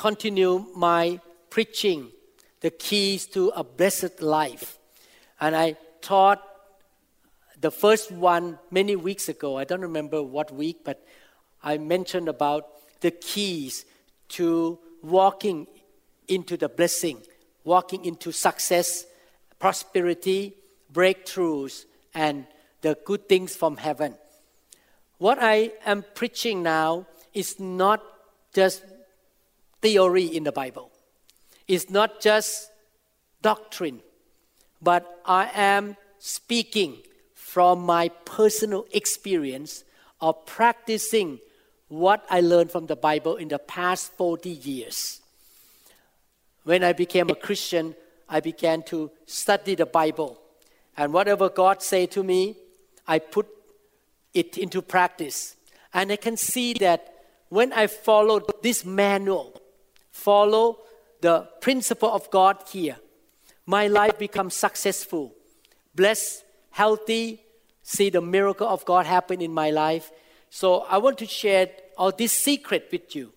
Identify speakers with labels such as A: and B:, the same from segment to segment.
A: continue my preaching, the keys to a blessed life. And I taught the first one many weeks ago. I don't remember what week, but I mentioned about the keys to walking into the blessing, walking into success, prosperity, breakthroughs, and the good things from heaven. What I am preaching now is not just theory in the Bible, it's not just doctrine, but I am speaking from my personal experience of practicing what I learned from the Bible in the past 40 years. When I became a Christian, I began to study the Bible. And whatever God said to me, I put it into practice. And I can see that when I followed this manual, follow the principle of God here, my life becomes successful, blessed, healthy, see the miracle of God happen in my life. So I want to share all this secret with you.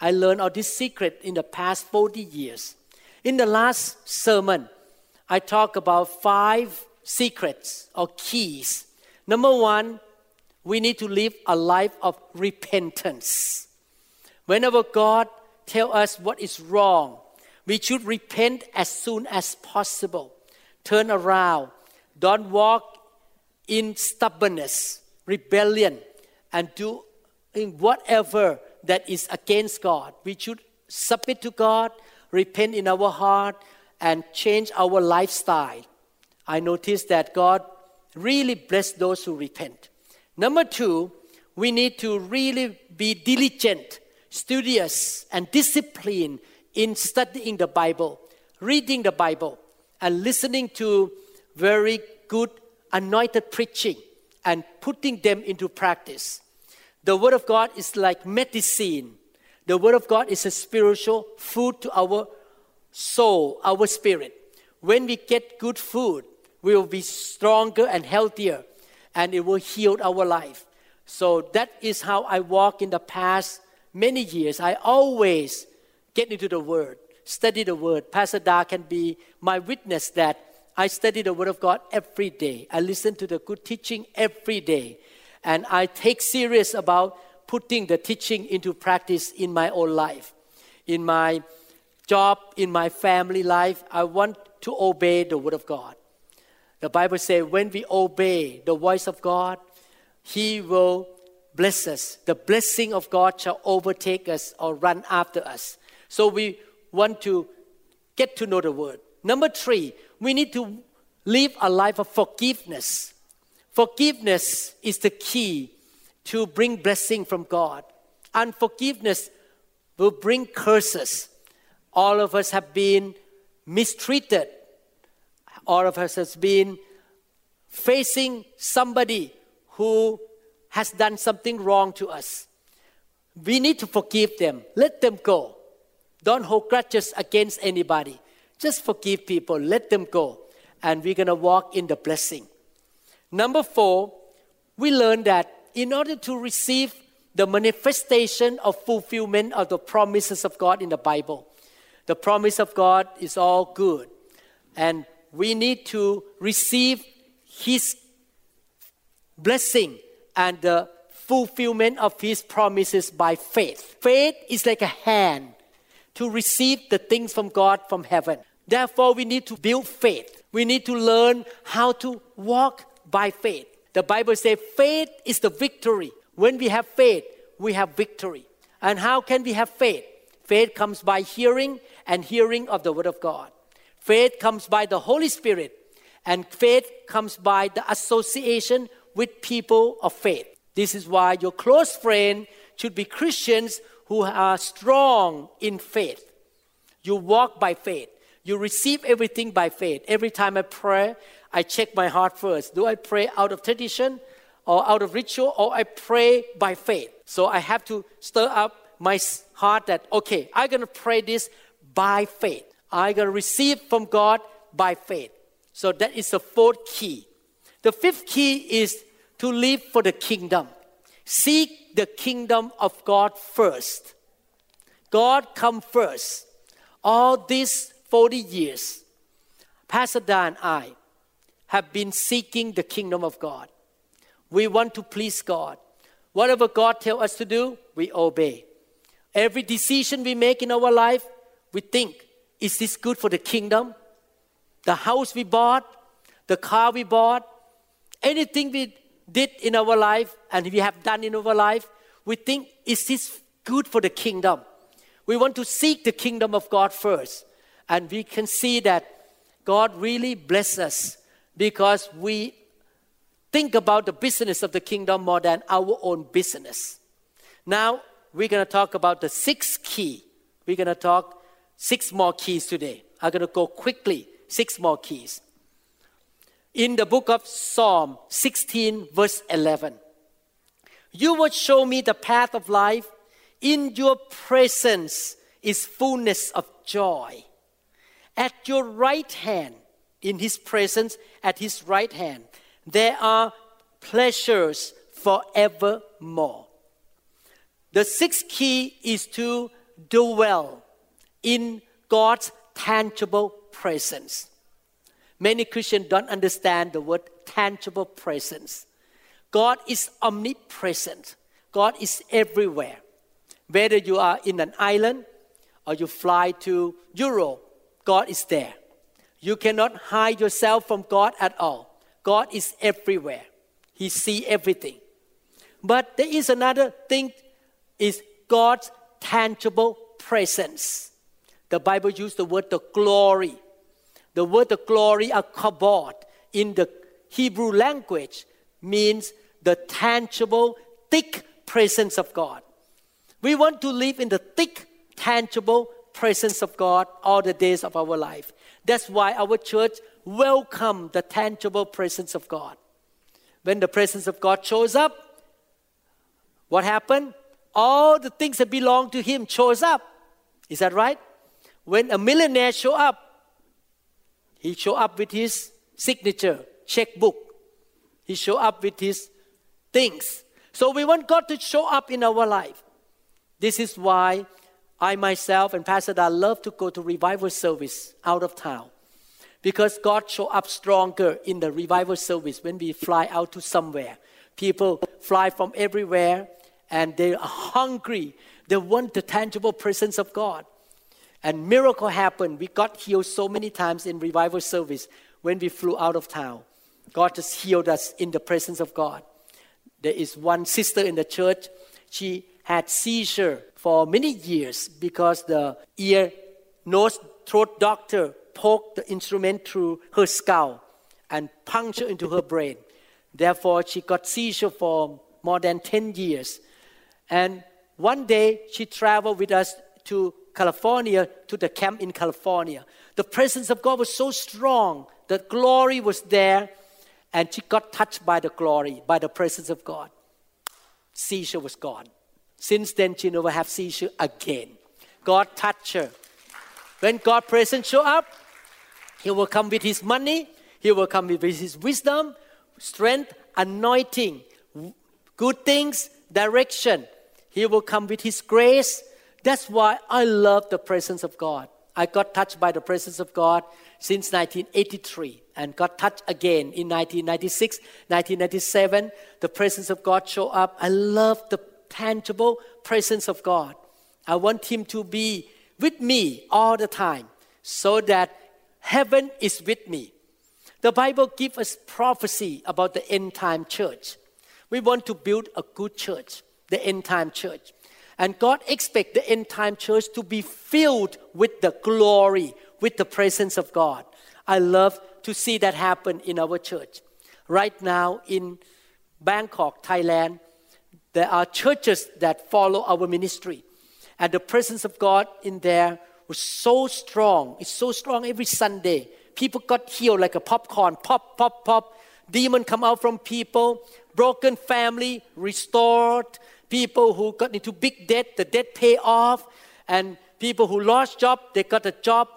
A: I learned all this secret in the past 40 years. In the last sermon, I talked about five secrets or keys. Number one, we need to live a life of repentance. Whenever God tells us what is wrong, we should repent as soon as possible. Turn around. Don't walk in stubbornness, rebellion, and do in whatever that is against God. We should submit to God, repent in our heart, and change our lifestyle. I noticed that God really bless those who repent. Number two, we need to really be diligent, studious, and disciplined in studying the Bible, reading the Bible, and listening to very good anointed preaching and putting them into practice. The Word of God is like medicine. The Word of God is a spiritual food to our soul, our spirit. When we get good food, we will be stronger and healthier and it will heal our life. So that is how I walk in the past many years. I always get into the Word, study the Word. Pastor Da can be my witness that I study the Word of God every day. I listen to the good teaching every day. And I take serious about putting the teaching into practice in my own life. In my job, in my family life, I want to obey the Word of God. The Bible says when we obey the voice of God, He will bless us. The blessing of God shall overtake us or run after us. So we want to get to know the Word. Number three, we need to live a life of forgiveness. Forgiveness is the key to bring blessing from God. Unforgiveness will bring curses. All of us have been mistreated all of us has been facing somebody who has done something wrong to us. We need to forgive them. Let them go. Don't hold grudges against anybody. Just forgive people. Let them go. And we're going to walk in the blessing. Number four, we learn that in order to receive the manifestation of fulfillment of the promises of God in the Bible, the promise of God is all good. And we need to receive His blessing and the fulfillment of His promises by faith. Faith is like a hand to receive the things from God from heaven. Therefore, we need to build faith. We need to learn how to walk by faith. The Bible says faith is the victory. When we have faith, we have victory. And how can we have faith? Faith comes by hearing and hearing of the Word of God. Faith comes by the Holy Spirit, and faith comes by the association with people of faith. This is why your close friend should be Christians who are strong in faith. You walk by faith. You receive everything by faith. Every time I pray, I check my heart first. Do I pray out of tradition or out of ritual or I pray by faith? So I have to stir up my heart that, okay, I'm going to pray this by faith. I'm going to receive from God by faith. So that is the fourth key. The fifth key is to live for the kingdom. Seek the kingdom of God first. God come first. All these 40 years, Pastor Da and I have been seeking the kingdom of God. We want to please God. Whatever God tells us to do, we obey. Every decision we make in our life, we think, is this good for the kingdom? The house we bought, the car we bought, anything we did in our life and we have done in our life, we think, is this good for the kingdom? We want to seek the kingdom of God first. And we can see that God really bless us because we think about the business of the kingdom more than our own business. Now, we're going to talk about the sixth key. We're going to talk six more keys today. I'm going to go quickly, six more keys. In the book of Psalm 16, verse 11, you will show me the path of life. In your presence is fullness of joy. At your right hand, in his presence, at his right hand, there are pleasures forevermore. The sixth key is to dwell in God's tangible presence. Many Christians don't understand the word tangible presence. God is omnipresent. God is everywhere. Whether you are in an island or you fly to Europe, God is there. You cannot hide yourself from God at all. God is everywhere. He sees everything. But there is another thing is God's tangible presence. The Bible uses the word the glory. The word the glory, a kabod, in the Hebrew language means the tangible, thick presence of God. We want to live in the thick, tangible presence of God all the days of our life. That's why our church welcome the tangible presence of God. When the presence of God shows up, what happened? All the things that belong to him shows up. Is that right? When a millionaire show up, he show up with his signature, checkbook. He show up with his things. So we want God to show up in our life. This is why I myself and Pastor Da love to go to revival service out of town. Because God show up stronger in the revival service when we fly out to somewhere. People fly from everywhere and they are hungry. They want the tangible presence of God. And miracle happened. We got healed so many times in revival service when we flew out of town. God just healed us in the presence of God. There is one sister in the church. She had seizure for many years because the ear, nose, throat doctor poked the instrument through her skull and punctured into her brain. Therefore, she got seizure for more than 10 years. And one day, she traveled with us to California, to the camp in California. The presence of God was so strong, the glory was there, and she got touched by the glory, by the presence of God. Seizure was gone. Since then, she never have seizure again. God touched her. When God presence show up, He will come with His money. He will come with His wisdom, strength, anointing, good things, direction. He will come with His grace. That's why I love the presence of God. I got touched by the presence of God since 1983 and got touched again in 1996, 1997. The presence of God show up. I love the tangible presence of God. I want Him to be with me all the time so that heaven is with me. The Bible gives us prophecy about the end time church. We want to build a good church, the end time church. And God expects the end time church to be filled with the glory, with the presence of God. I love to see that happen in our church. Right now in Bangkok, Thailand, there are churches that follow our ministry. And the presence of God in there was so strong. It's so strong every Sunday. People got healed like a popcorn, pop, pop, pop. Demon come out from people. Broken family restored. People who got into big debt, the debt pay off. And people who lost job, they got a job.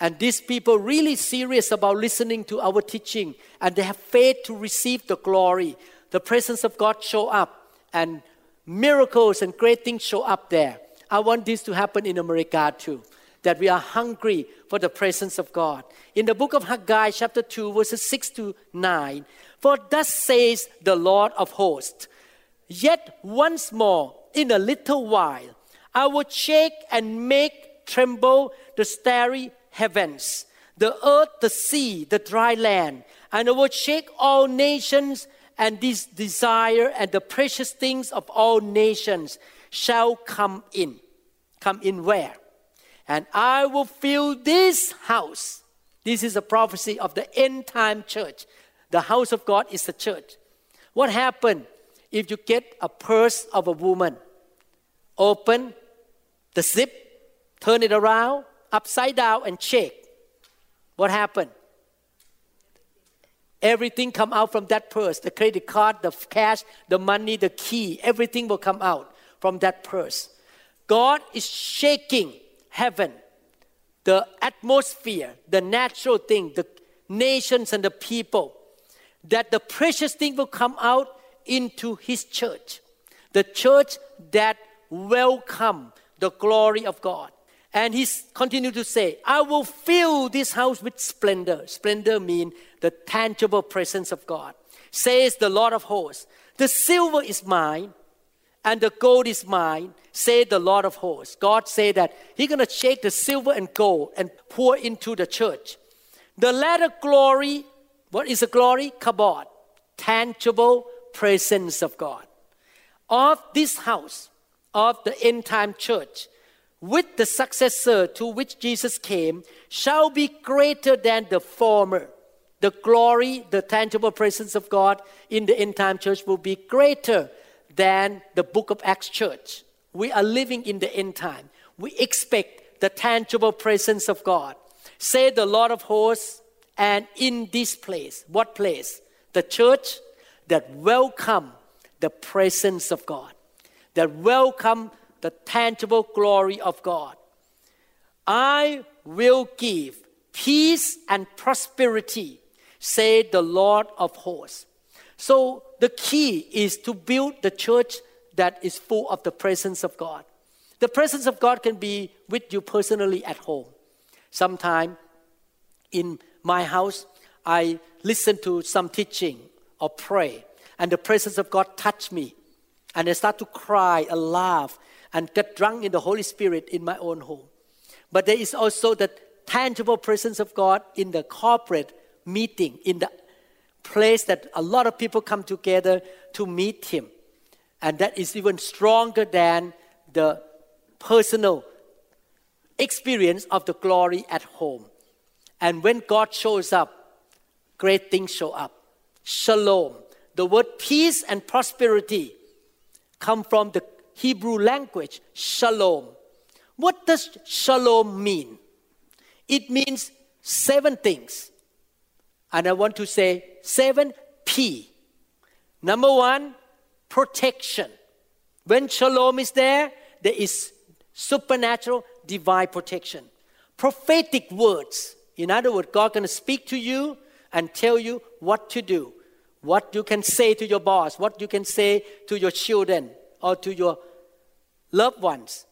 A: And these people really serious about listening to our teaching and they have faith to receive the glory. The presence of God show up and miracles and great things show up there. I want this to happen in America too. That we are hungry for the presence of God. In the book of Haggai, chapter 2, verses 6 to 9, for thus says the Lord of hosts, Yet once more, in a little while, I will shake and make tremble the starry heavens, the earth, the sea, the dry land, and I will shake all nations, and this desire and the precious things of all nations shall come in. Come in where? And I will fill this house. This is a prophecy of the end time church. The house of God is the church. What happened if you get a purse of a woman? Open the zip, turn it around, upside down, and shake. What happened? Everything come out from that purse. The credit card, the cash, the money, the key, everything will come out from that purse. God is shaking heaven, the atmosphere, the natural thing, the nations and the people, that the precious thing will come out into His church. The church that welcome the glory of God. And he continued to say, I will fill this house with splendor. Splendor means the tangible presence of God. Says the Lord of hosts, the silver is mine and the gold is mine, say the Lord of hosts. God said that He's gonna shake the silver and gold and pour into the church. The latter glory, what is the glory? Kabod, tangible presence of God. Of this house, of the end time church, with the successor to which Jesus came, shall be greater than the former. The glory, the tangible presence of God in the end time church will be greater than the book of Acts church. We are living in the end time. We expect the tangible presence of God. Say the Lord of hosts, and in this place, what place? The church that welcome the presence of God, that welcome the tangible glory of God. I will give peace and prosperity, said the Lord of hosts. So the key is to build the church that is full of the presence of God. The presence of God can be with you personally at home. Sometime in my house, I listen to some teaching or pray, and the presence of God touch me, and I start to cry and laugh and get drunk in the Holy Spirit in my own home. But there is also the tangible presence of God in the corporate meeting, in the place that a lot of people come together to meet Him. And that is even stronger than the personal experience of the glory at home. And when God shows up, great things show up. Shalom. The word peace and prosperity come from the Hebrew language, shalom. What does shalom mean? It means seven things. And I want to say seven P. Number one, protection. When shalom is there, there is supernatural divine protection. Prophetic words. In other words, God going to speak to you and tell you what to do, what you can say to your boss, what you can say to your children or to your loved ones,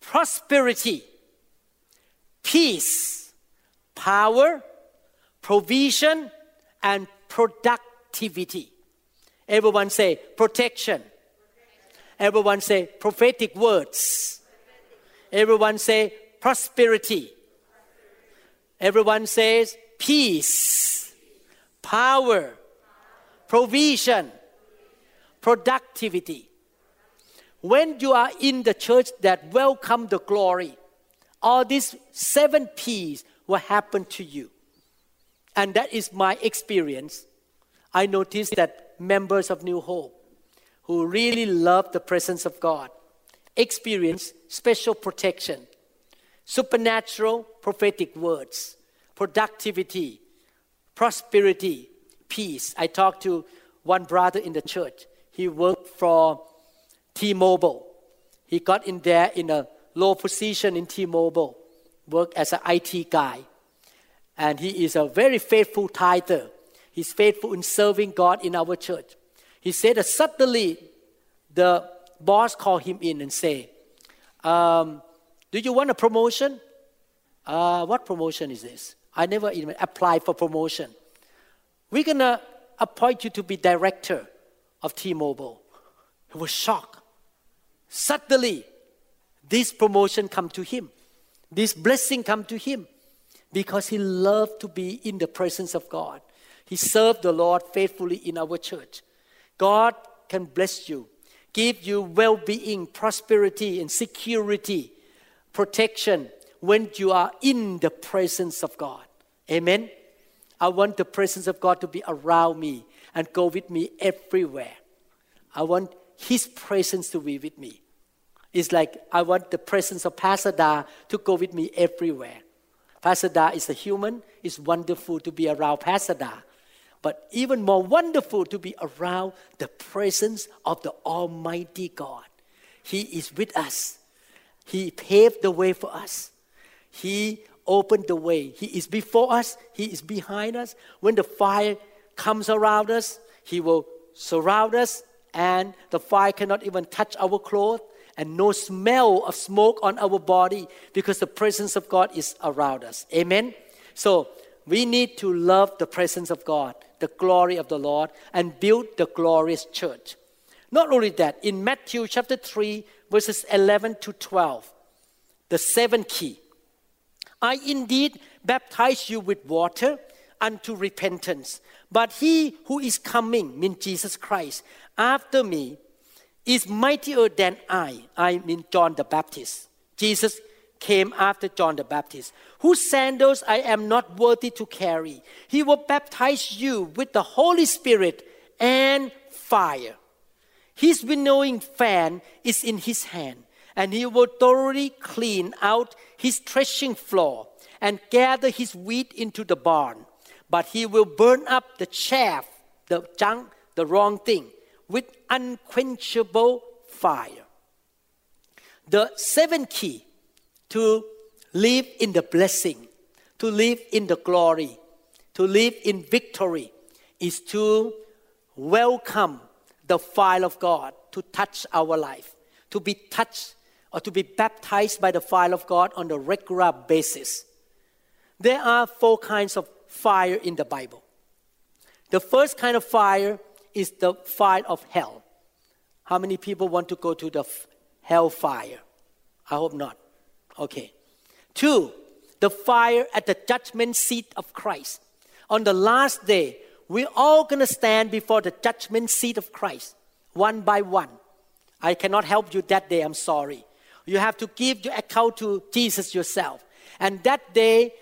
A: prosperity, peace, power, provision, and productivity. Everyone say protection. Everyone say prophetic words. Everyone say prosperity. Everyone says peace, power, provision, productivity when you are in the church that welcome the glory, all these seven P's will happen to you. And that is my experience. I noticed that members of New Hope who really love the presence of God experience special protection, supernatural prophetic words, productivity, prosperity, peace. I talked to one brother in the church. He worked for T Mobile. He got in there in a low position in T Mobile, worked as an IT guy. And he is a very faithful tither. He's faithful in serving God in our church. He said that suddenly the boss called him in and say, um, do you want a promotion? Uh, what promotion is this? I never even applied for promotion. We're going to appoint you to be director of T-Mobile. He was shocked. Suddenly, this promotion come to him. This blessing come to him because he loved to be in the presence of God. He served the Lord faithfully in our church. God can bless you, give you well being, prosperity, and security, protection when you are in the presence of God. Amen. I want the presence of God to be around me and go with me everywhere. I want His presence to be with me. It's like I want the presence of Pastor Da to go with me everywhere. Pastor Da is a human. It's wonderful to be around Pastor Da. But even more wonderful to be around the presence of the Almighty God. He is with us. He paved the way for us. He opened the way. He is before us, He is behind us. When the fire comes around us, He will surround us, and the fire cannot even touch our clothes, and no smell of smoke on our body because the presence of God is around us. Amen. So we need to love the presence of God, the glory of the Lord, and build the glorious church. Not only that, in Matthew chapter 3, verses 11 to 12, the seventh key I indeed baptize you with water unto repentance. But he who is coming, mean Jesus Christ, after me is mightier than I. I mean John the Baptist. Jesus came after John the Baptist, whose sandals I am not worthy to carry. He will baptize you with the Holy Spirit and fire. His winnowing fan is in his hand and he will thoroughly clean out his threshing floor and gather his wheat into the barn. But he will burn up the chaff, the junk, the wrong thing, with unquenchable fire. The seventh key to live in the blessing, to live in the glory, to live in victory is to welcome the fire of God to touch our life, to be touched or to be baptized by the fire of God on a regular basis. There are four kinds of fire in the Bible. The first kind of fire is the fire of hell. How many people want to go to the hell fire? I hope not. Okay. Two, the fire at the judgment seat of Christ. On the last day, we're all going to stand before the judgment seat of Christ, one by one. I cannot help you that day, I'm sorry. You have to give your account to Jesus yourself. And that day,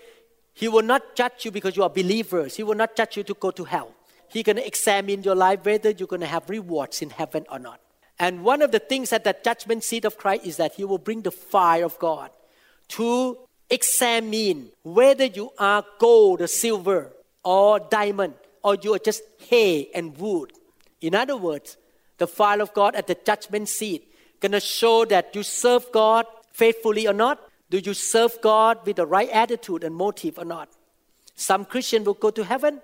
A: He will not judge you because you are believers. He will not judge you to go to hell. He's going to examine your life whether you're going to have rewards in heaven or not. And one of the things at the judgment seat of Christ is that He will bring the fire of God to examine whether you are gold or silver or diamond or you are just hay and wood. In other words, the fire of God at the judgment seat going to show that you serve God faithfully or not? Do you serve God with the right attitude and motive or not? Some Christian will go to heaven,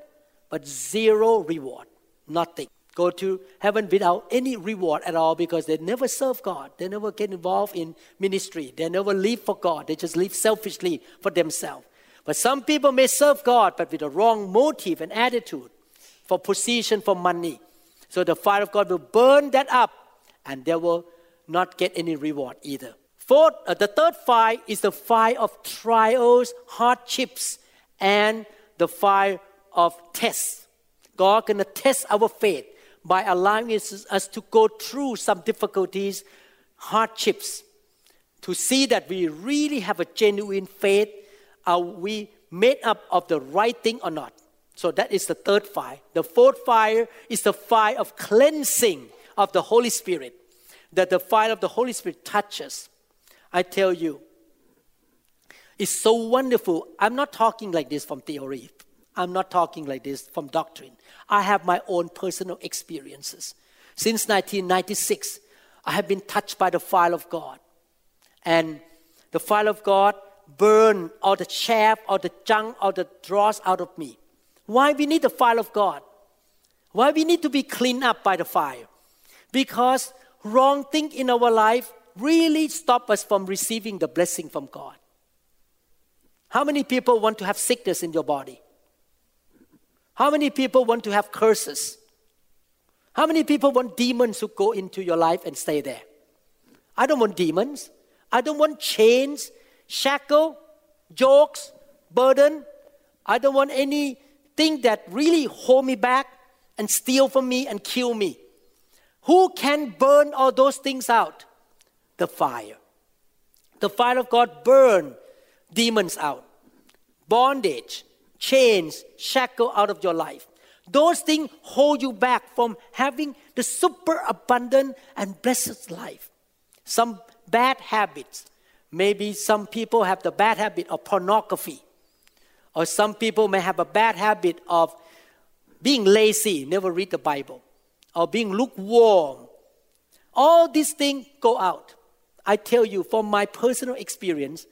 A: but zero reward, nothing. Go to heaven without any reward at all because they never serve God. They never get involved in ministry. They never live for God. They just live selfishly for themselves. But some people may serve God, but with the wrong motive and attitude for position, for money. So the fire of God will burn that up and they will not get any reward either. Fourth, uh, the third fire is the fire of trials, hardships, and the fire of tests. God gonna test our faith by allowing us, us to go through some difficulties, hardships, to see that we really have a genuine faith. Are we made up of the right thing or not? So that is the third fire. The fourth fire is the fire of cleansing of the Holy Spirit that the fire of the Holy Spirit touches, I tell you, it's so wonderful. I'm not talking like this from theory. I'm not talking like this from doctrine. I have my own personal experiences. Since 1996, I have been touched by the fire of God. And the fire of God burned all the chaff, all the junk, all the dross out of me. Why we need the fire of God? Why we need to be cleaned up by the fire? Because wrong thing in our life really stop us from receiving the blessing from God. How many people want to have sickness in your body? How many people want to have curses? How many people want demons to go into your life and stay there? I don't want demons. I don't want chains, shackle, jokes, burden. I don't want anything that really hold me back and steal from me and kill me. Who can burn all those things out? The fire. The fire of God burn demons out. Bondage, chains, shackle out of your life. Those things hold you back from having the super abundant and blessed life. Some bad habits. Maybe some people have the bad habit of pornography. Or some people may have a bad habit of being lazy, never read the Bible, or being lukewarm. All these things go out. I tell you from my personal experience,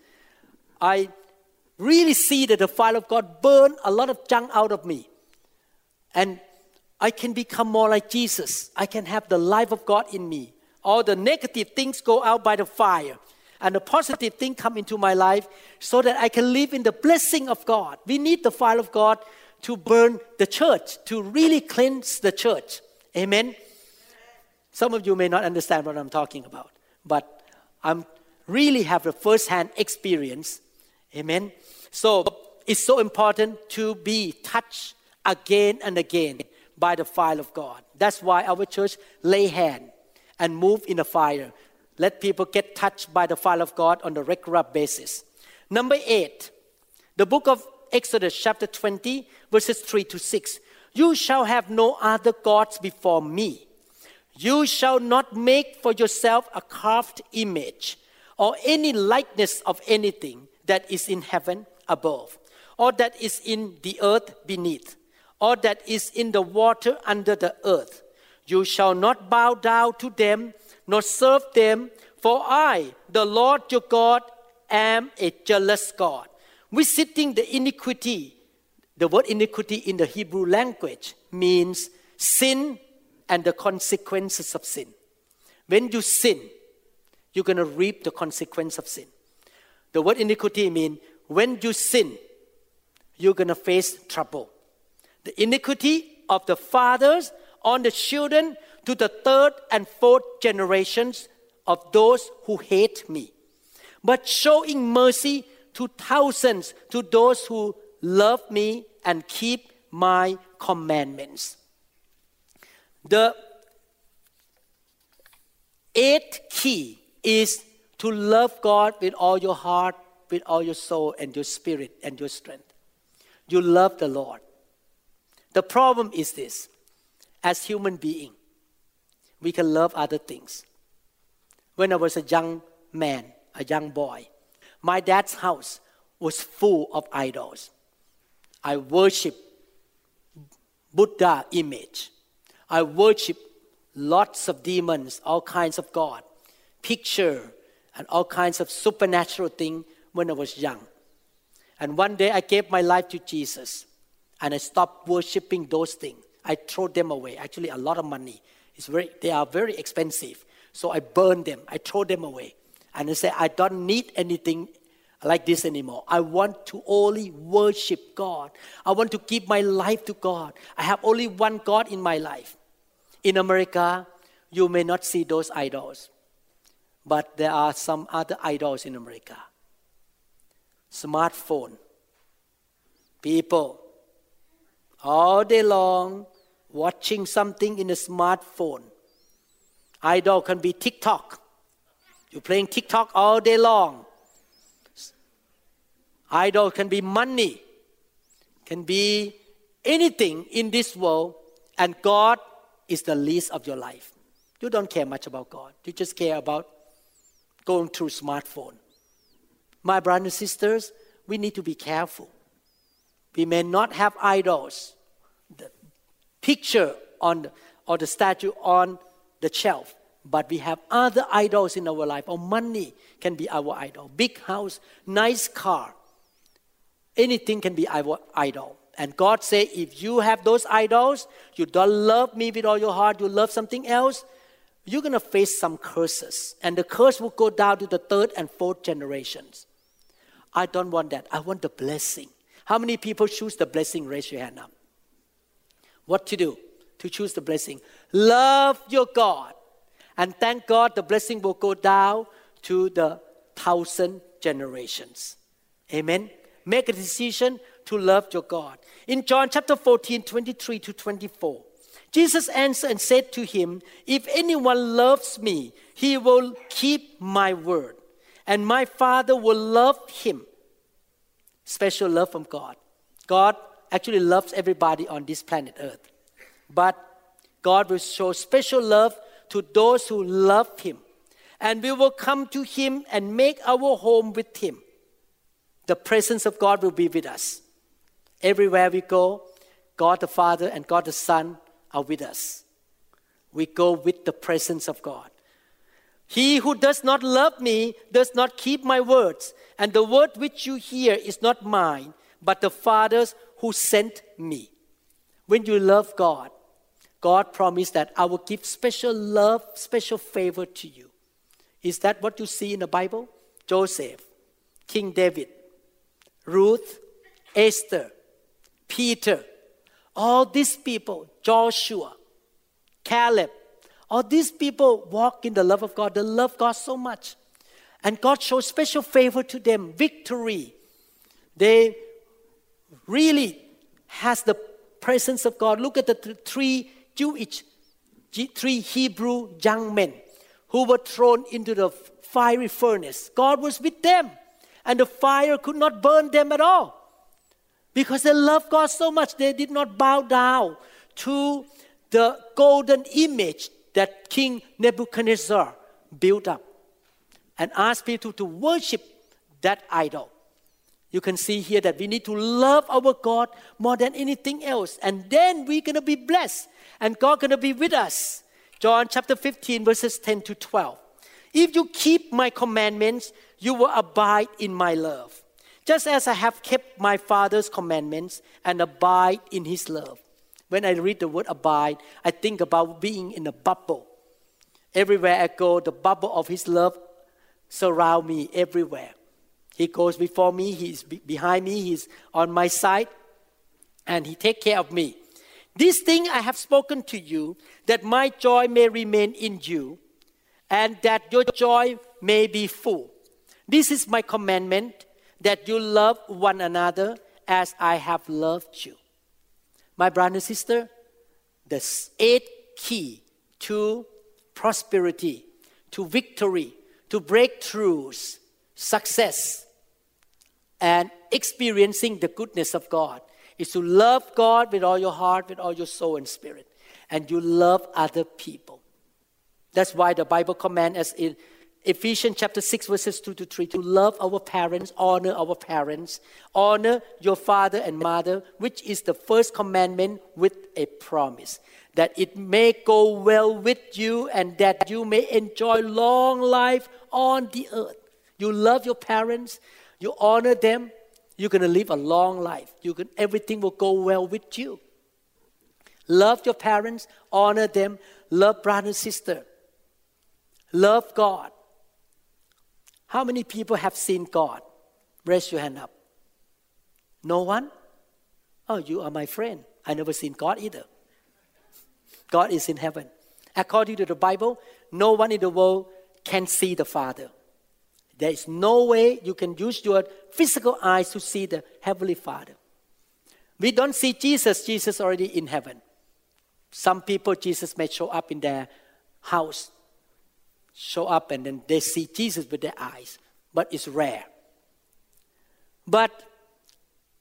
A: I really see that the fire of God burn a lot of junk out of me. And I can become more like Jesus. I can have the life of God in me. All the negative things go out by the fire. And the positive thing come into my life so that I can live in the blessing of God. We need the fire of God to burn the church, to really cleanse the church. Amen. Some of you may not understand what I'm talking about, but I'm really have a first-hand experience. Amen. So it's so important to be touched again and again by the fire of God. That's why our church lay hand and move in the fire. Let people get touched by the fire of God on a regular basis. Number eight, the book of Exodus chapter 20, verses 3 to 6. You shall have no other gods before me. You shall not make for yourself a carved image or any likeness of anything that is in heaven above, or that is in the earth beneath, or that is in the water under the earth. You shall not bow down to them, nor serve them, for I, the Lord your God, am a jealous God, visiting the iniquity. The word iniquity in the Hebrew language means sin and the consequences of sin. When you sin, you're going to reap the consequence of sin. The word iniquity means when you sin, you're going to face trouble. The iniquity of the fathers on the children to the third and fourth generations of those who hate me, but showing mercy to thousands to those who love me and keep my commandments. The eighth key is to love God with all your heart, with all your soul and your spirit and your strength. You love the Lord. The problem is this as human being, we can love other things. When I was a young man, a young boy, my dad's house was full of idols. I worship Buddha image. I worship lots of demons, all kinds of God, picture, and all kinds of supernatural things when I was young. And one day I gave my life to Jesus and I stopped worshiping those things. I throw them away. Actually, a lot of money. It's very, they are very expensive. So I burn them. I throw them away. And I say, I don't need anything like this anymore. I want to only worship God. I want to give my life to God. I have only one God in my life. In America, you may not see those idols, but there are some other idols in America smartphone. People all day long watching something in a smartphone. Idol can be TikTok. You're playing TikTok all day long. Idol can be money, can be anything in this world, and God is the least of your life. You don't care much about God. You just care about going through smartphone. My brothers and sisters, we need to be careful. We may not have idols, the picture on the, or the statue on the shelf, but we have other idols in our life. Or money can be our idol. Big house, nice car. Anything can be idol. And God said, if you have those idols, you don't love me with all your heart, you love something else, you're going to face some curses. And the curse will go down to the third and fourth generations. I don't want that. I want the blessing. How many people choose the blessing? Raise your hand up. What to do to choose the blessing? Love your God. And thank God the blessing will go down to the thousand generations. Amen. Make a decision to love your God. In John chapter 14, 23 to 24, Jesus answered and said to him, If anyone loves me, he will keep my word, and my Father will love him. Special love from God. God actually loves everybody on this planet Earth. But God will show special love to those who love Him. And we will come to Him and make our home with Him. The presence of God will be with us. Everywhere we go, God the Father and God the Son are with us. We go with the presence of God. He who does not love me does not keep my words, and the word which you hear is not mine, but the Father's who sent me. When you love God, God promised that I will give special love, special favor to you. Is that what you see in the Bible? Joseph, King David, Ruth, Esther, Peter, all these people, Joshua, Caleb, all these people walk in the love of God. They love God so much. And God shows special favor to them, victory. They really has the presence of God. Look at the three Jewish, three Hebrew young men who were thrown into the fiery furnace. God was with them, and the fire could not burn them at all. Because they loved God so much, they did not bow down to the golden image that King Nebuchadnezzar built up and asked people to worship that idol. You can see here that we need to love our God more than anything else, and then we're to be blessed, and God to be with us. John chapter 15, verses 10 to 12. If you keep my commandments, you will abide in my love just as I have kept my Father's commandments and abide in his love. When I read the word abide, I think about being in a bubble. Everywhere I go, the bubble of his love surround me everywhere. He goes before me, he's behind me, he's on my side, and he take care of me. This thing I have spoken to you, that my joy may remain in you, and that your joy may be full. This is my commandment that you love one another as I have loved you. My brother and sister, the eight key to prosperity, to victory, to breakthroughs, success, and experiencing the goodness of God is to love God with all your heart, with all your soul and spirit, and you love other people. That's why the Bible commands us in Ephesians chapter 6, verses 2 to 3 to love our parents, honor our parents, honor your father and mother, which is the first commandment with a promise that it may go well with you and that you may enjoy long life on the earth. You love your parents, you honor them, you're going to live a long life. You can, everything will go well with you. Love your parents, honor them, love brother and sister, love God how many people have seen God? Raise your hand up. No one? Oh, you are my friend. I never seen God either. God is in heaven. According to the Bible, no one in the world can see the Father. There is no way you can use your physical eyes to see the Heavenly Father. We don't see Jesus, Jesus already in heaven. Some people, Jesus may show up in their house show up and then they see Jesus with their eyes, but it's rare. But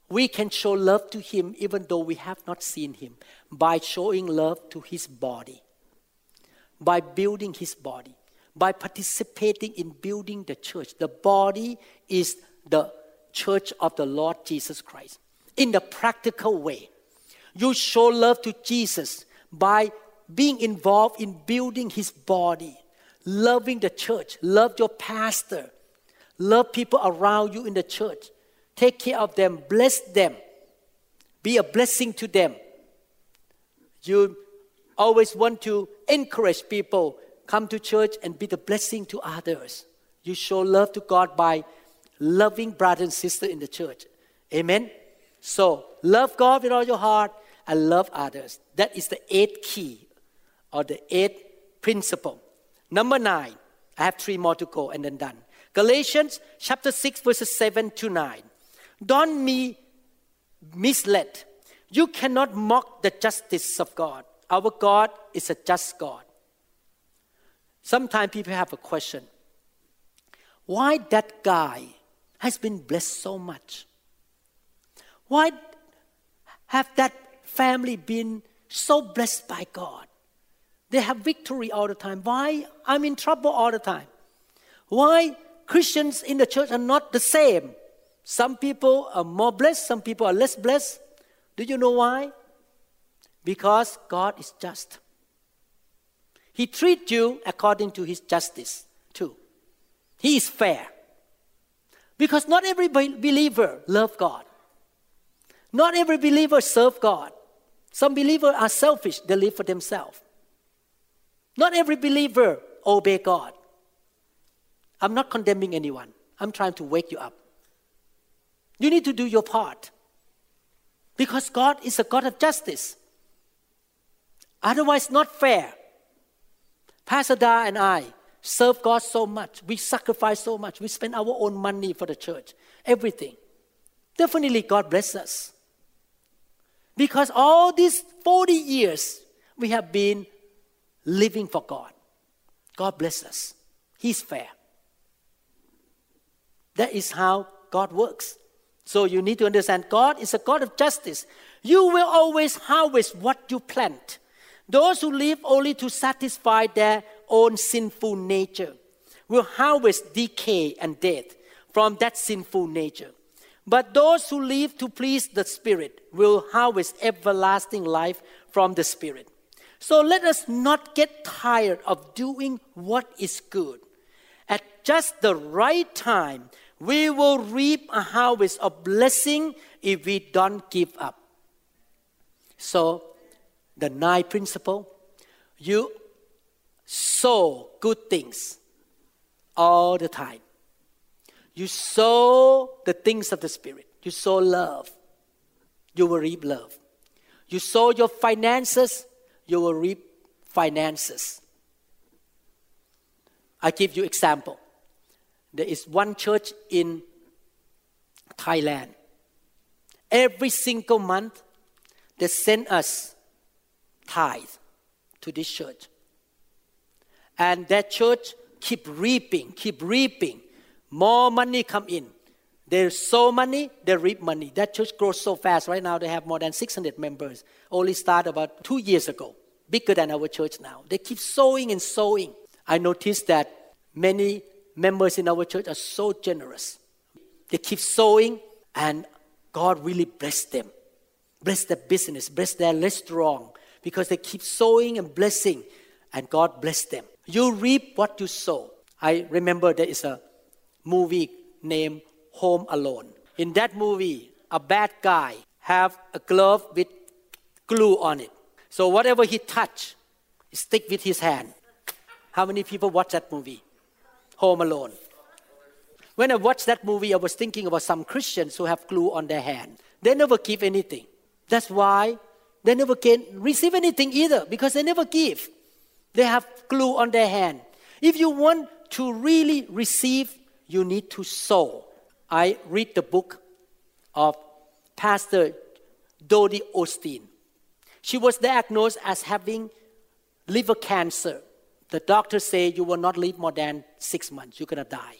A: we can show love to Him even though we have not seen Him by showing love to His body. by building his body, by participating in building the church. The body is the church of the Lord Jesus Christ. In the practical way, you show love to Jesus by being involved in building his body, loving the church, love your pastor, love people around you in the church, take care of them, bless them, be a blessing to them. You always want to encourage people come to church and be the blessing to others. You show love to God by loving brother and sister in the church. Amen. So love God with all your heart and love others. That is the eighth key or the eighth principle. Number nine. I have three more to go and then done. Galatians chapter 6, verses 7 to 9. Don't be misled. You cannot mock the justice of God. Our God is a just God. Sometimes people have a question why that guy has been blessed so much? Why have that family been so blessed by God? They have victory all the time. Why I'm in trouble all the time? Why Christians in the church are not the same? Some people are more blessed, some people are less blessed. Do you know why? Because God is just. He treats you according to his justice too. He is fair. Because not every believer love God. Not every believer serve God. Some believers are selfish, they live for themselves. Not every believer obey God. I'm not condemning anyone. I'm trying to wake you up. You need to do your part. Because God is a God of justice. Otherwise, not fair. Pastor Da and I serve God so much. We sacrifice so much. We spend our own money for the church. Everything. Definitely, God bless us. Because all these 40 years, we have been living for God. God bless us. He's fair. That is how God works. So you need to understand God is a God of justice. You will always harvest what you plant. Those who live only to satisfy their own sinful nature will harvest decay and death from that sinful nature. But those who live to please the Spirit will harvest everlasting life from the Spirit. So let us not get tired of doing what is good. At just the right time, we will reap a harvest of blessing if we don't give up. So, the nine principle you sow good things all the time. You sow the things of the Spirit. You sow love. You will reap love. You sow your finances. You will reap finances. I give you example there is one church in Thailand. Every single month, they send us tithe to this church. And that church keep reaping, keep reaping. More money come in. They sow money, they reap money. That church grows so fast. Right now, they have more than 600 members. Only started about two years ago. Bigger than our church now. They keep sowing and sowing. I noticed that many members in our church are so generous. They keep sowing, and God really bless them. Bless their business, bless their restaurant, because they keep sowing and blessing, and God bless them. You reap what you sow. I remember there is a movie named Home Alone. In that movie, a bad guy have a glove with glue on it. So whatever he touch, stick with his hand. How many people watch that movie? Home Alone. When I watched that movie, I was thinking about some Christians who have glue on their hand. They never give anything. That's why they never can receive anything either because they never give. They have glue on their hand. If you want to really receive, you need to sow. I read the book of Pastor Dodie Osteen. She was diagnosed as having liver cancer the doctor say you will not live more than six months. You're gonna die.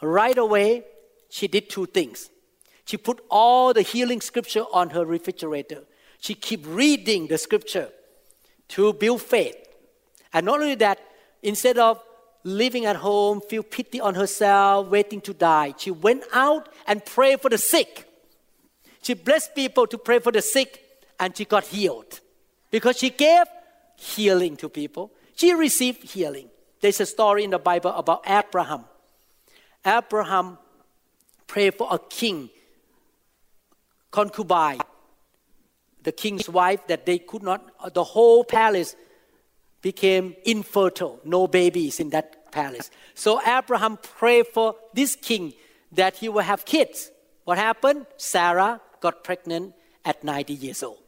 A: Right away, she did two things. She put all the healing scripture on her refrigerator. She keep reading the scripture to build faith. And not only that, instead of living at home, feel pity on herself, waiting to die, she went out and prayed for the sick. She blessed people to pray for the sick, and she got healed. Because she gave healing to people, she received healing. There's a story in the Bible about Abraham. Abraham prayed for a king, concubine, the king's wife, that they could not, the whole palace became infertile, no babies in that palace. So Abraham prayed for this king that he will have kids. What happened? Sarah got pregnant at 90 years old.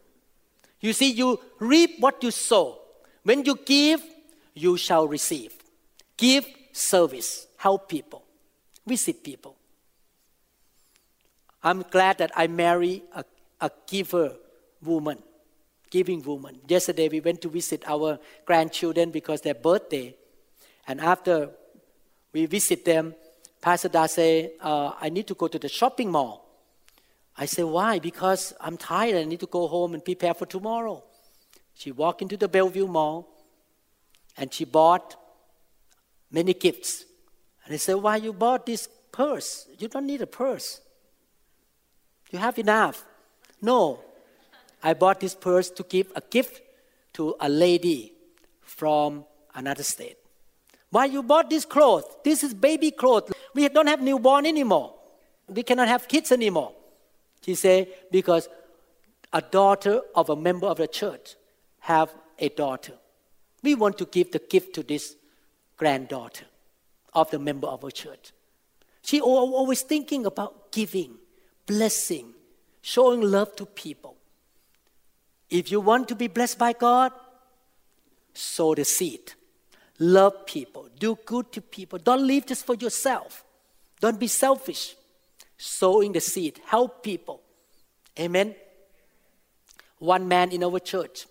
A: You see, you reap what you sow. When you give, you shall receive. Give service, help people, visit people. I'm glad that I marry a, a giver woman, giving woman. Yesterday we went to visit our grandchildren because their birthday. And after we visit them, Pastor Da say, uh, I need to go to the shopping mall. I say, why? Because I'm tired. I need to go home and prepare for tomorrow. She walked into the Bellevue Mall and she bought many gifts. And I said, why you bought this purse? You don't need a purse. You have enough. No, I bought this purse to give a gift to a lady from another state. Why you bought this clothes? This is baby clothes. We don't have newborn anymore. We cannot have kids anymore. She said, because a daughter of a member of the church have a daughter. We want to give the gift to this granddaughter of the member of our church. She always thinking about giving, blessing, showing love to people. If you want to be blessed by God, sow the seed. Love people. Do good to people. Don't live just for yourself. Don't be selfish. Sowing the seed. Help people. Amen. One man in our church,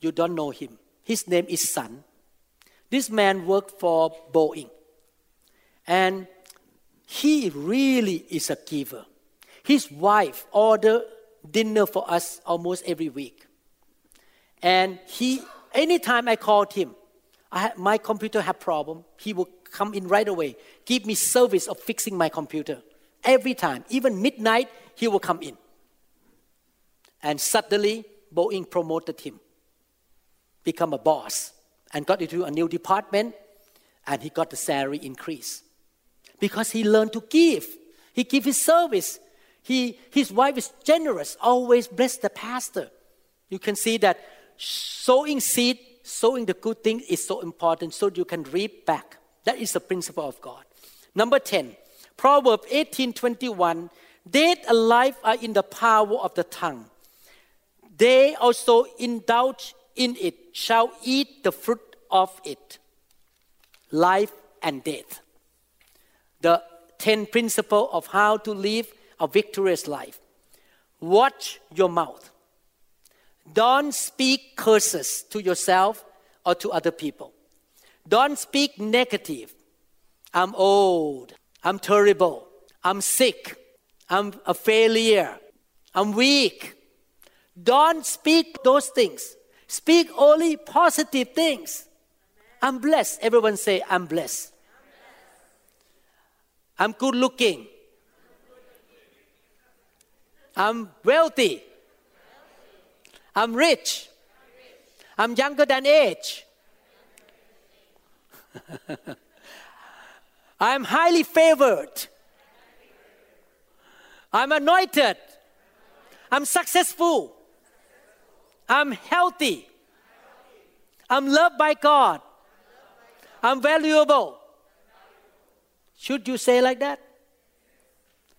A: you don't know him. His name is Sun. This man worked for Boeing. And he really is a giver. His wife ordered dinner for us almost every week. And he, anytime I called him, I my computer had problem, he would come in right away, give me service of fixing my computer. Every time, even midnight, he will come in. And suddenly, Boeing promoted him, become a boss, and got into a new department, and he got the salary increase. Because he learned to give. He give his service. He, his wife is generous, always bless the pastor. You can see that sowing seed, sowing the good thing is so important so you can reap back. That is the principle of God. Number 10, Proverbs 18:21, death and life are in the power of the tongue. They also indulge in it, shall eat the fruit of it. Life and death. The 10 principle of how to live a victorious life. Watch your mouth. Don't speak curses to yourself or to other people. Don't speak negative. I'm old. I'm terrible. I'm sick. I'm a failure. I'm weak. Don't speak those things. Speak only positive things. I'm blessed. Everyone say, I'm blessed. I'm good looking. I'm wealthy. I'm rich. I'm younger than age. I'm highly favored. I'm anointed. I'm successful. I'm healthy. I'm loved by God. I'm valuable. Should you say like that?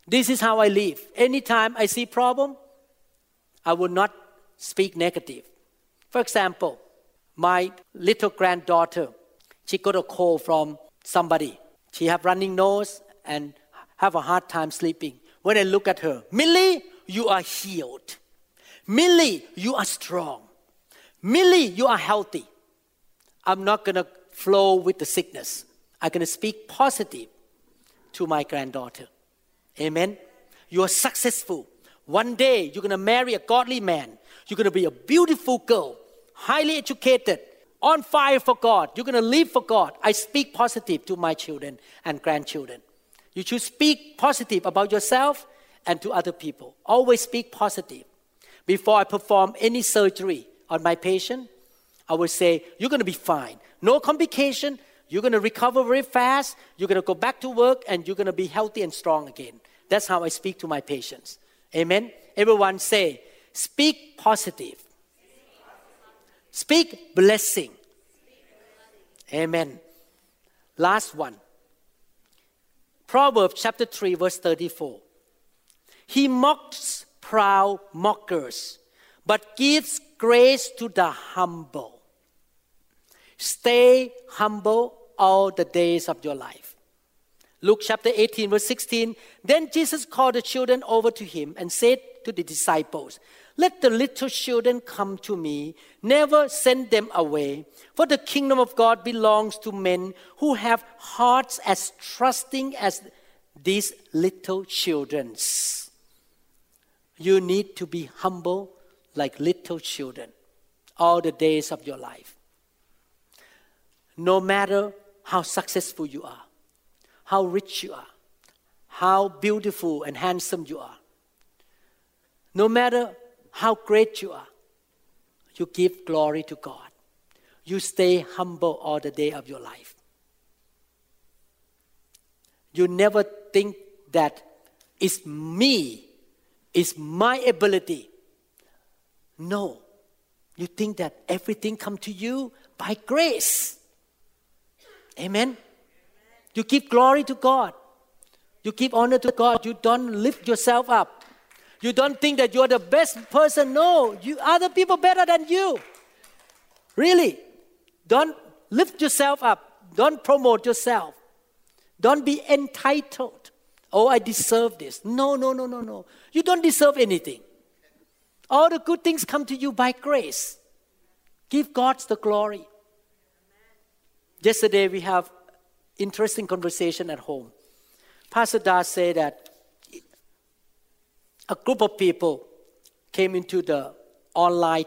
A: This is how I live. Anytime I see problem, I will not speak negative. For example, my little granddaughter, she got a call from somebody. She have running nose and have a hard time sleeping. When I look at her, Millie, you are healed. Millie, you are strong. Millie, you are healthy. I'm not going to flow with the sickness. I'm going to speak positive to my granddaughter. Amen. You are successful. One day you're going to marry a godly man. You're going to be a beautiful girl, highly educated, on fire for God. You're going to live for God. I speak positive to my children and grandchildren. You should speak positive about yourself and to other people. Always speak positive. Before I perform any surgery on my patient, I will say, You're going to be fine. No complication. You're going to recover very fast. You're going to go back to work and you're going to be healthy and strong again. That's how I speak to my patients. Amen. Everyone say, Speak positive. Speak blessing. Amen. Last one. Proverbs chapter 3, verse 34. He mocks proud mockers, but gives grace to the humble. Stay humble all the days of your life. Luke chapter 18, verse 16. Then Jesus called the children over to him and said to the disciples, Let the little children come to me, never send them away, for the kingdom of God belongs to men who have hearts as trusting as these little children's. You need to be humble like little children all the days of your life. No matter how successful you are, how rich you are, how beautiful and handsome you are, no matter how great you are, you give glory to God. You stay humble all the day of your life. You never think that it's me, it's my ability. No. You think that everything come to you by grace. Amen. You give glory to God. You give honor to God. You don't lift yourself up. You don't think that you're the best person. No, you other people better than you. Really. Don't lift yourself up. Don't promote yourself. Don't be entitled. Oh, I deserve this. No, no, no, no, no. You don't deserve anything. All the good things come to you by grace. Give God the glory. Yesterday we have interesting conversation at home. Pastor Das said that a group of people came into the online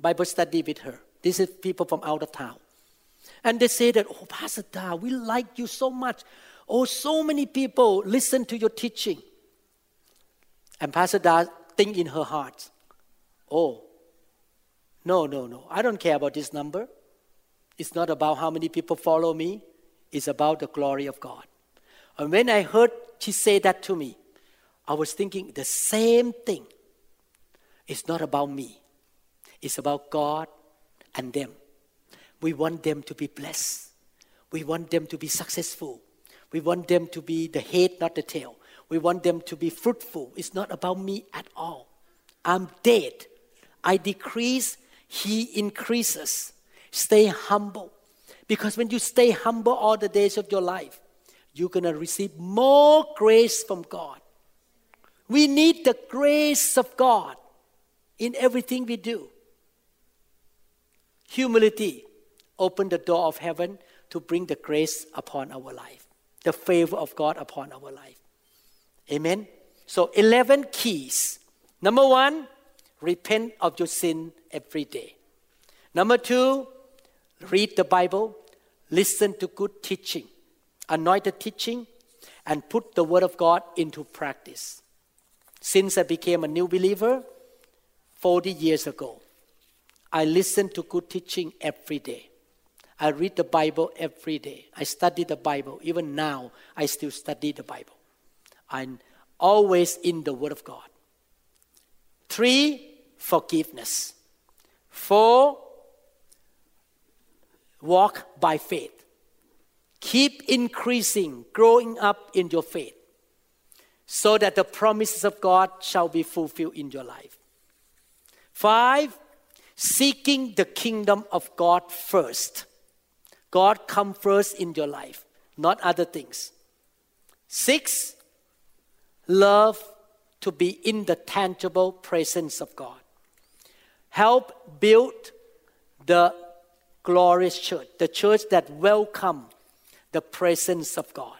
A: Bible study with her. This is people from out of town. And they say that, oh, Pastor Da, we like you so much. Oh, so many people listen to your teaching. And Pastor Da think in her heart, oh, no, no, no. I don't care about this number. It's not about how many people follow me. It's about the glory of God. And when I heard she say that to me, I was thinking the same thing. It's not about me. It's about God and them. We want them to be blessed. We want them to be successful. We want them to be the head, not the tail. We want them to be fruitful. It's not about me at all. I'm dead. I decrease, He increases. Stay humble. Because when you stay humble all the days of your life, you're going to receive more grace from God. We need the grace of God in everything we do. Humility open the door of heaven to bring the grace upon our life, the favor of God upon our life. Amen. So 11 keys. Number 1, repent of your sin every day. Number 2, read the Bible, listen to good teaching, anointed teaching, and put the word of God into practice. Since I became a new believer 40 years ago, I listen to good teaching every day. I read the Bible every day. I study the Bible. Even now, I still study the Bible. I'm always in the Word of God. Three, forgiveness. Four, walk by faith. Keep increasing, growing up in your faith, so that the promises of God shall be fulfilled in your life. Five, seeking the kingdom of God first. God come first in your life, not other things. Six, love to be in the tangible presence of God. Help build the glorious church, the church that welcome the presence of God.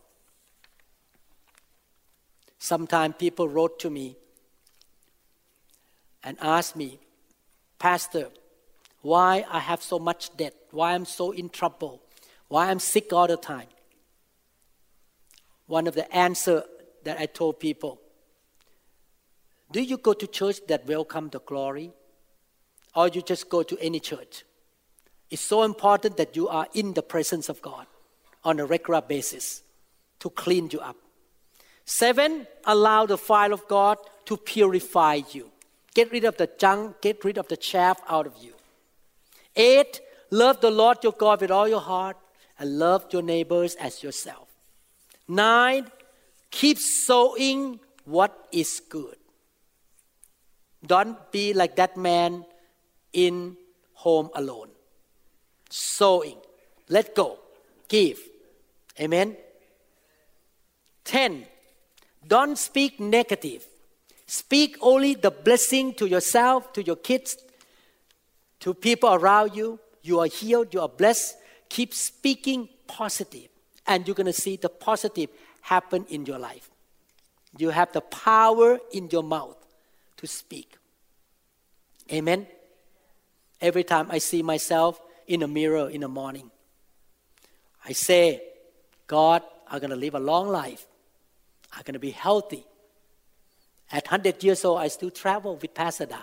A: Sometimes people wrote to me and asked me, Pastor, why I have so much debt, why I'm so in trouble, why I'm sick all the time. One of the answer that I told people, do you go to church that welcome the glory? Or you just go to any church? It's so important that you are in the presence of God on a regular basis to clean you up. Seven, allow the fire of God to purify you. Get rid of the junk, get rid of the chaff out of you. Eight, love the Lord your God with all your heart and love your neighbors as yourself. Nine, keep sowing what is good. Don't be like that man in home alone. Sowing. Let go. Give. Amen. 10. Don't speak negative. Speak only the blessing to yourself, to your kids, to people around you. You are healed, you are blessed. Keep speaking positive, and you're going to see the positive happen in your life. You have the power in your mouth to speak. Amen. Every time I see myself in a mirror in the morning, I say, God, I'm going to live a long life. I'm going to be healthy. At 100 years old, I still travel with Pastor Da.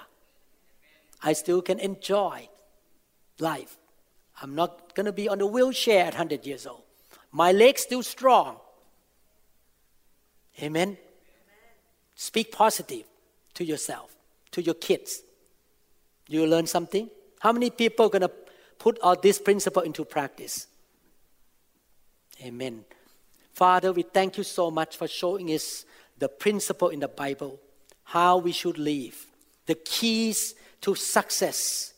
A: I still can enjoy life. I'm not going to be on a wheelchair at 100 years old. My legs still strong. Amen. Amen. Speak positive to yourself, to your kids. You learn something? How many people are going to put all this principle into practice? Amen. Father, we thank you so much for showing us the principle in the Bible, how we should live, the keys to success,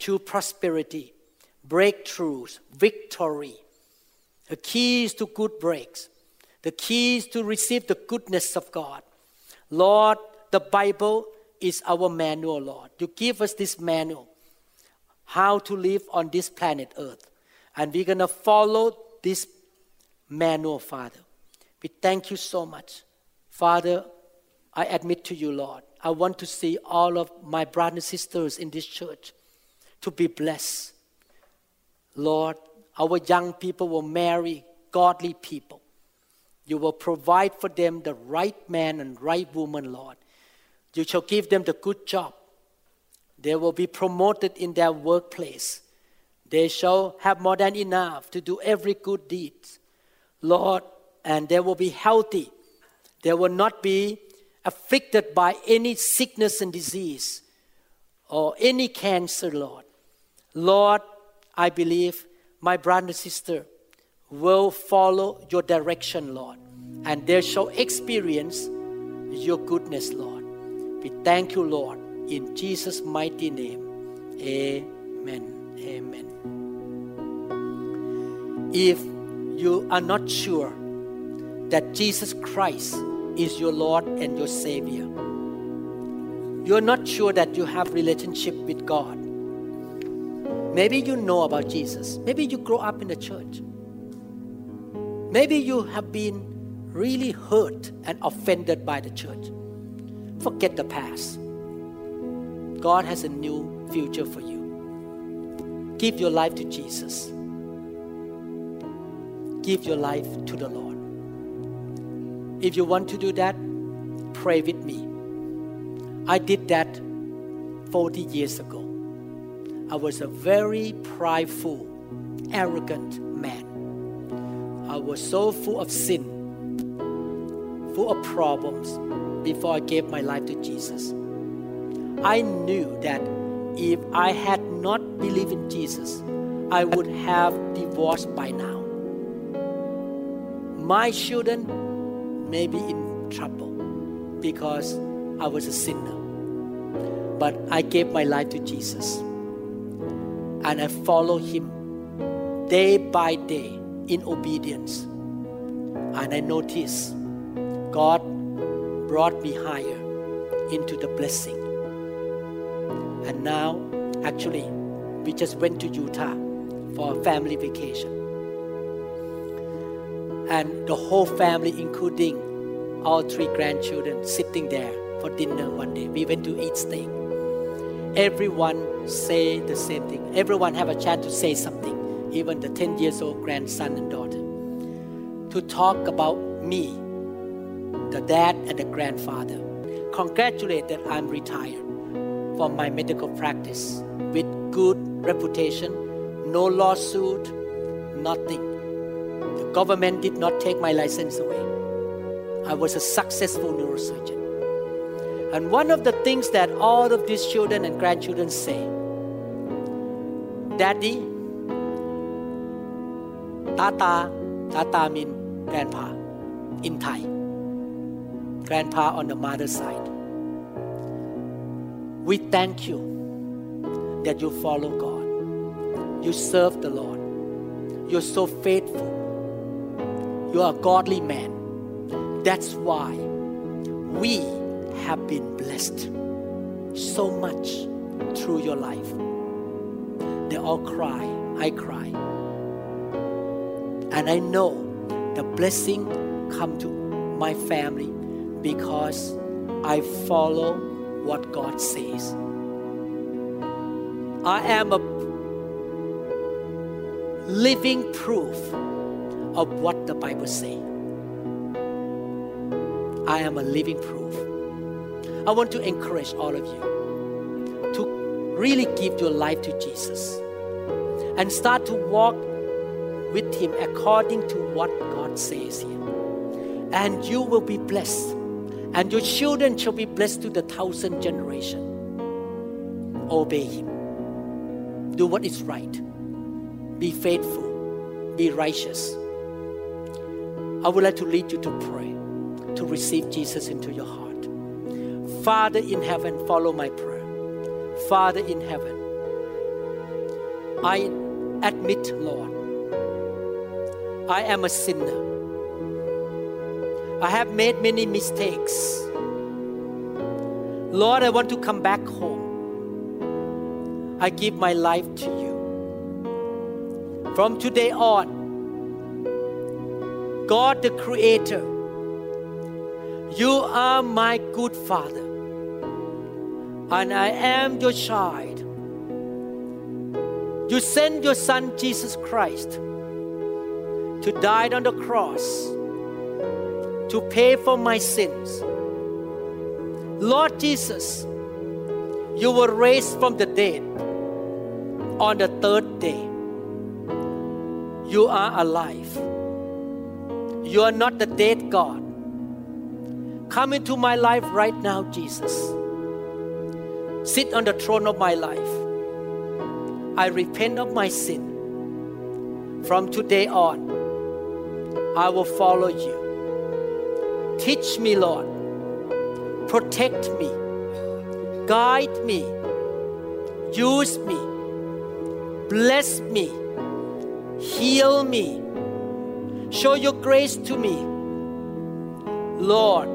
A: to prosperity, breakthroughs, victory, the keys to good breaks, the keys to receive the goodness of God. Lord, the Bible is our manual, Lord. You give us this manual, how to live on this planet Earth. And we're going to follow this manual, Father. We thank you so much. Father, I admit to you, Lord, I want to see all of my brothers and sisters in this church to be blessed. Lord, our young people will marry godly people. You will provide for them the right man and right woman, Lord. You shall give them the good job. They will be promoted in their workplace. They shall have more than enough to do every good deed. Lord, and they will be healthy. They will not be afflicted by any sickness and disease or any cancer, Lord. Lord, I believe my brother and sister will follow your direction, Lord, and they shall experience your goodness, Lord. We thank you, Lord, in Jesus' mighty name. Amen. Amen. If you are not sure that Jesus Christ is your Lord and your Savior. You're not sure that you have relationship with God. Maybe you know about Jesus. Maybe you grow up in the church. Maybe you have been really hurt and offended by the church. Forget the past. God has a new future for you. Give your life to Jesus. Give your life to the Lord. If you want to do that, pray with me. I did that 40 years ago. I was a very prideful, arrogant man. I was so full of sin, full of problems before I gave my life to Jesus. I knew that if I had not believed in Jesus, I would have divorced by now. My children may be in trouble because I was a sinner. But I gave my life to Jesus. And I follow Him day by day in obedience. And I notice God brought me higher into the blessing. And now, actually, we just went to Utah for a family vacation and the whole family, including all three grandchildren, sitting there for dinner one day. We went to eat steak. everyone say the same thing. Everyone have a chance to say something, even the 10 years old grandson and daughter, to talk about me, the dad and the grandfather. Congratulate that I'm retired from my medical practice with good reputation, no lawsuit, nothing. The government did not take my license away. I was a successful neurosurgeon. And one of the things that all of these children and grandchildren say Daddy, Tata, Tata mean grandpa in Thai. Grandpa on the mother's side. We thank you that you follow God. You serve the Lord. You're so faithful. You are a godly man. That's why we have been blessed so much through your life. They all cry. I cry. And I know the blessing come to my family because I follow what God says. I am a living proof of what the Bible says. I am a living proof. I want to encourage all of you to really give your life to Jesus and start to walk with Him according to what God says here. And you will be blessed, and your children shall be blessed to the thousand generation. Obey Him. Do what is right. Be faithful. Be righteous. I would like to lead you to pray, to receive Jesus into your heart. Father in heaven, follow my prayer. Father in heaven, I admit, Lord, I am a sinner. I have made many mistakes. Lord, I want to come back home. I give my life to you. From today on, God the Creator, you are my good Father, and I am your child. You sent your Son Jesus Christ to die on the cross to pay for my sins. Lord Jesus, you were raised from the dead on the third day. You are alive. You are not the dead God. Come into my life right now, Jesus. Sit on the throne of my life. I repent of my sin. From today on, I will follow you. Teach me, Lord. Protect me. Guide me. Use me. Bless me. Heal me. Show your grace to me. Lord,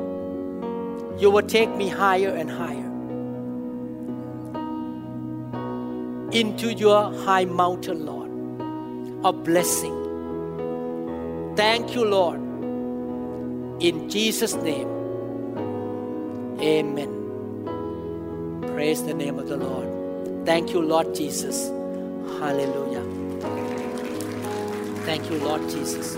A: you will take me higher and higher into your high mountain, Lord, of blessing. Thank you, Lord. In Jesus' name, amen. Praise the name of the Lord. Thank you, Lord Jesus. Hallelujah. Thank you, Lord Jesus.